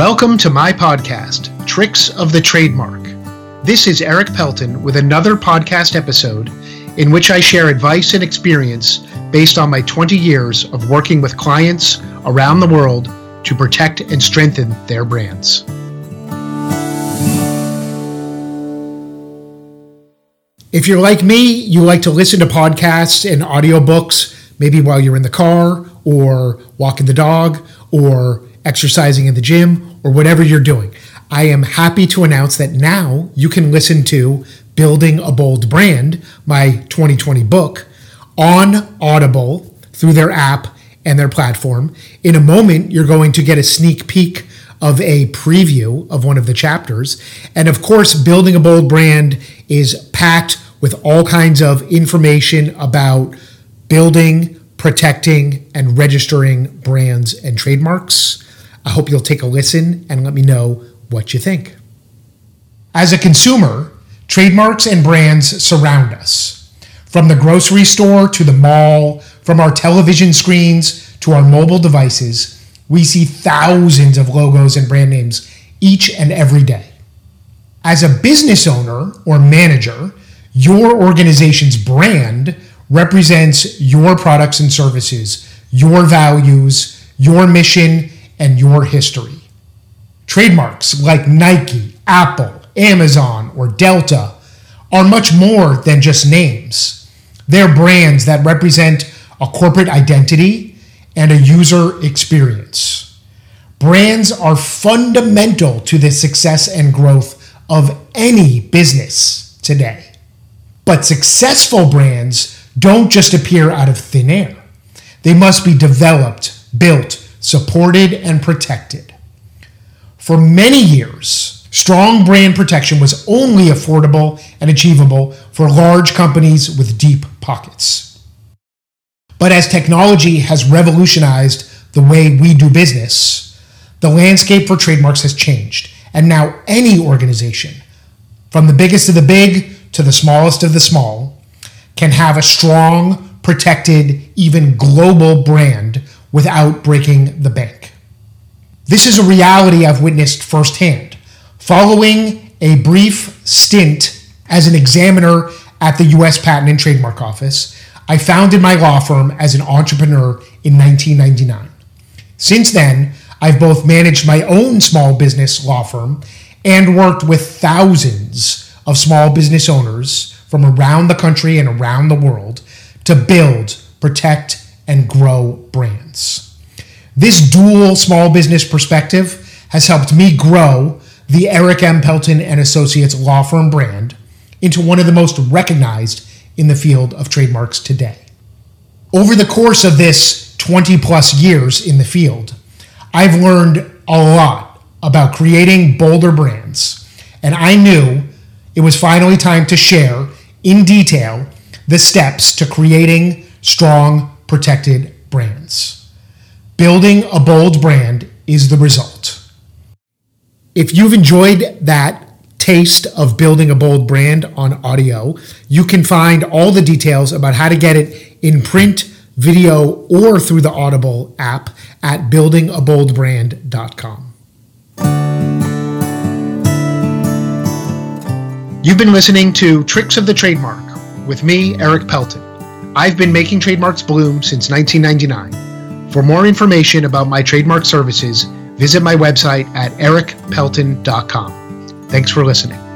Welcome to my podcast, Tricks of the Trademark. This is Erik Pelton with another podcast episode in which I share advice and experience based on my 20 years of working with clients around the world to protect and strengthen their brands. If you're like me, you like to listen to podcasts and audiobooks, maybe while you're in the car or walking the dog or exercising in the gym, or whatever you're doing. I am happy to announce that now you can listen to Building a Bold Brand, my 2020 book, on Audible through their app and their platform. In a moment, you're going to get a sneak peek of a preview of one of the chapters. And of course, Building a Bold Brand is packed with all kinds of information about building, protecting, and registering brands and trademarks. I hope you'll take a listen and let me know what you think. As a consumer, trademarks and brands surround us. From the grocery store to the mall, from our television screens to our mobile devices, we see thousands of logos and brand names each and every day. As a business owner or manager, your organization's brand represents your products and services, your values, your mission, and your history. Trademarks like Nike, Apple, Amazon, or Delta are much more than just names. They're brands that represent a corporate identity and a user experience. Brands are fundamental to the success and growth of any business today. But successful brands don't just appear out of thin air. They must be developed, built, supported, and protected. For many years, strong brand protection was only affordable and achievable for large companies with deep pockets. But as technology has revolutionized the way we do business, the landscape for trademarks has changed. And now any organization, from the biggest of the big to the smallest of the small, can have a strong, protected, even global brand without breaking the bank. This is a reality I've witnessed firsthand. Following a brief stint as an examiner at the US Patent and Trademark Office, I founded my law firm as an entrepreneur in 1999. Since then, I've both managed my own small business law firm and worked with thousands of small business owners from around the country and around the world to build, protect, and grow brands. This dual small business perspective has helped me grow the Erik M. Pelton and Associates law firm brand into one of the most recognized in the field of trademarks today. Over the course of this 20 plus years in the field, I've learned a lot about creating bolder brands, and I knew it was finally time to share in detail the steps to creating strong protected brands. Building a bold brand is the result. If you've enjoyed that taste of building a bold brand on audio, you can find all the details about how to get it in print, video, or through the Audible app at buildingaboldbrand.com. You've been listening to Tricks of the Trademark with me, Erik Pelton. I've been making trademarks bloom since 1999. For more information about my trademark services, visit my website at erikpelton.com. Thanks for listening.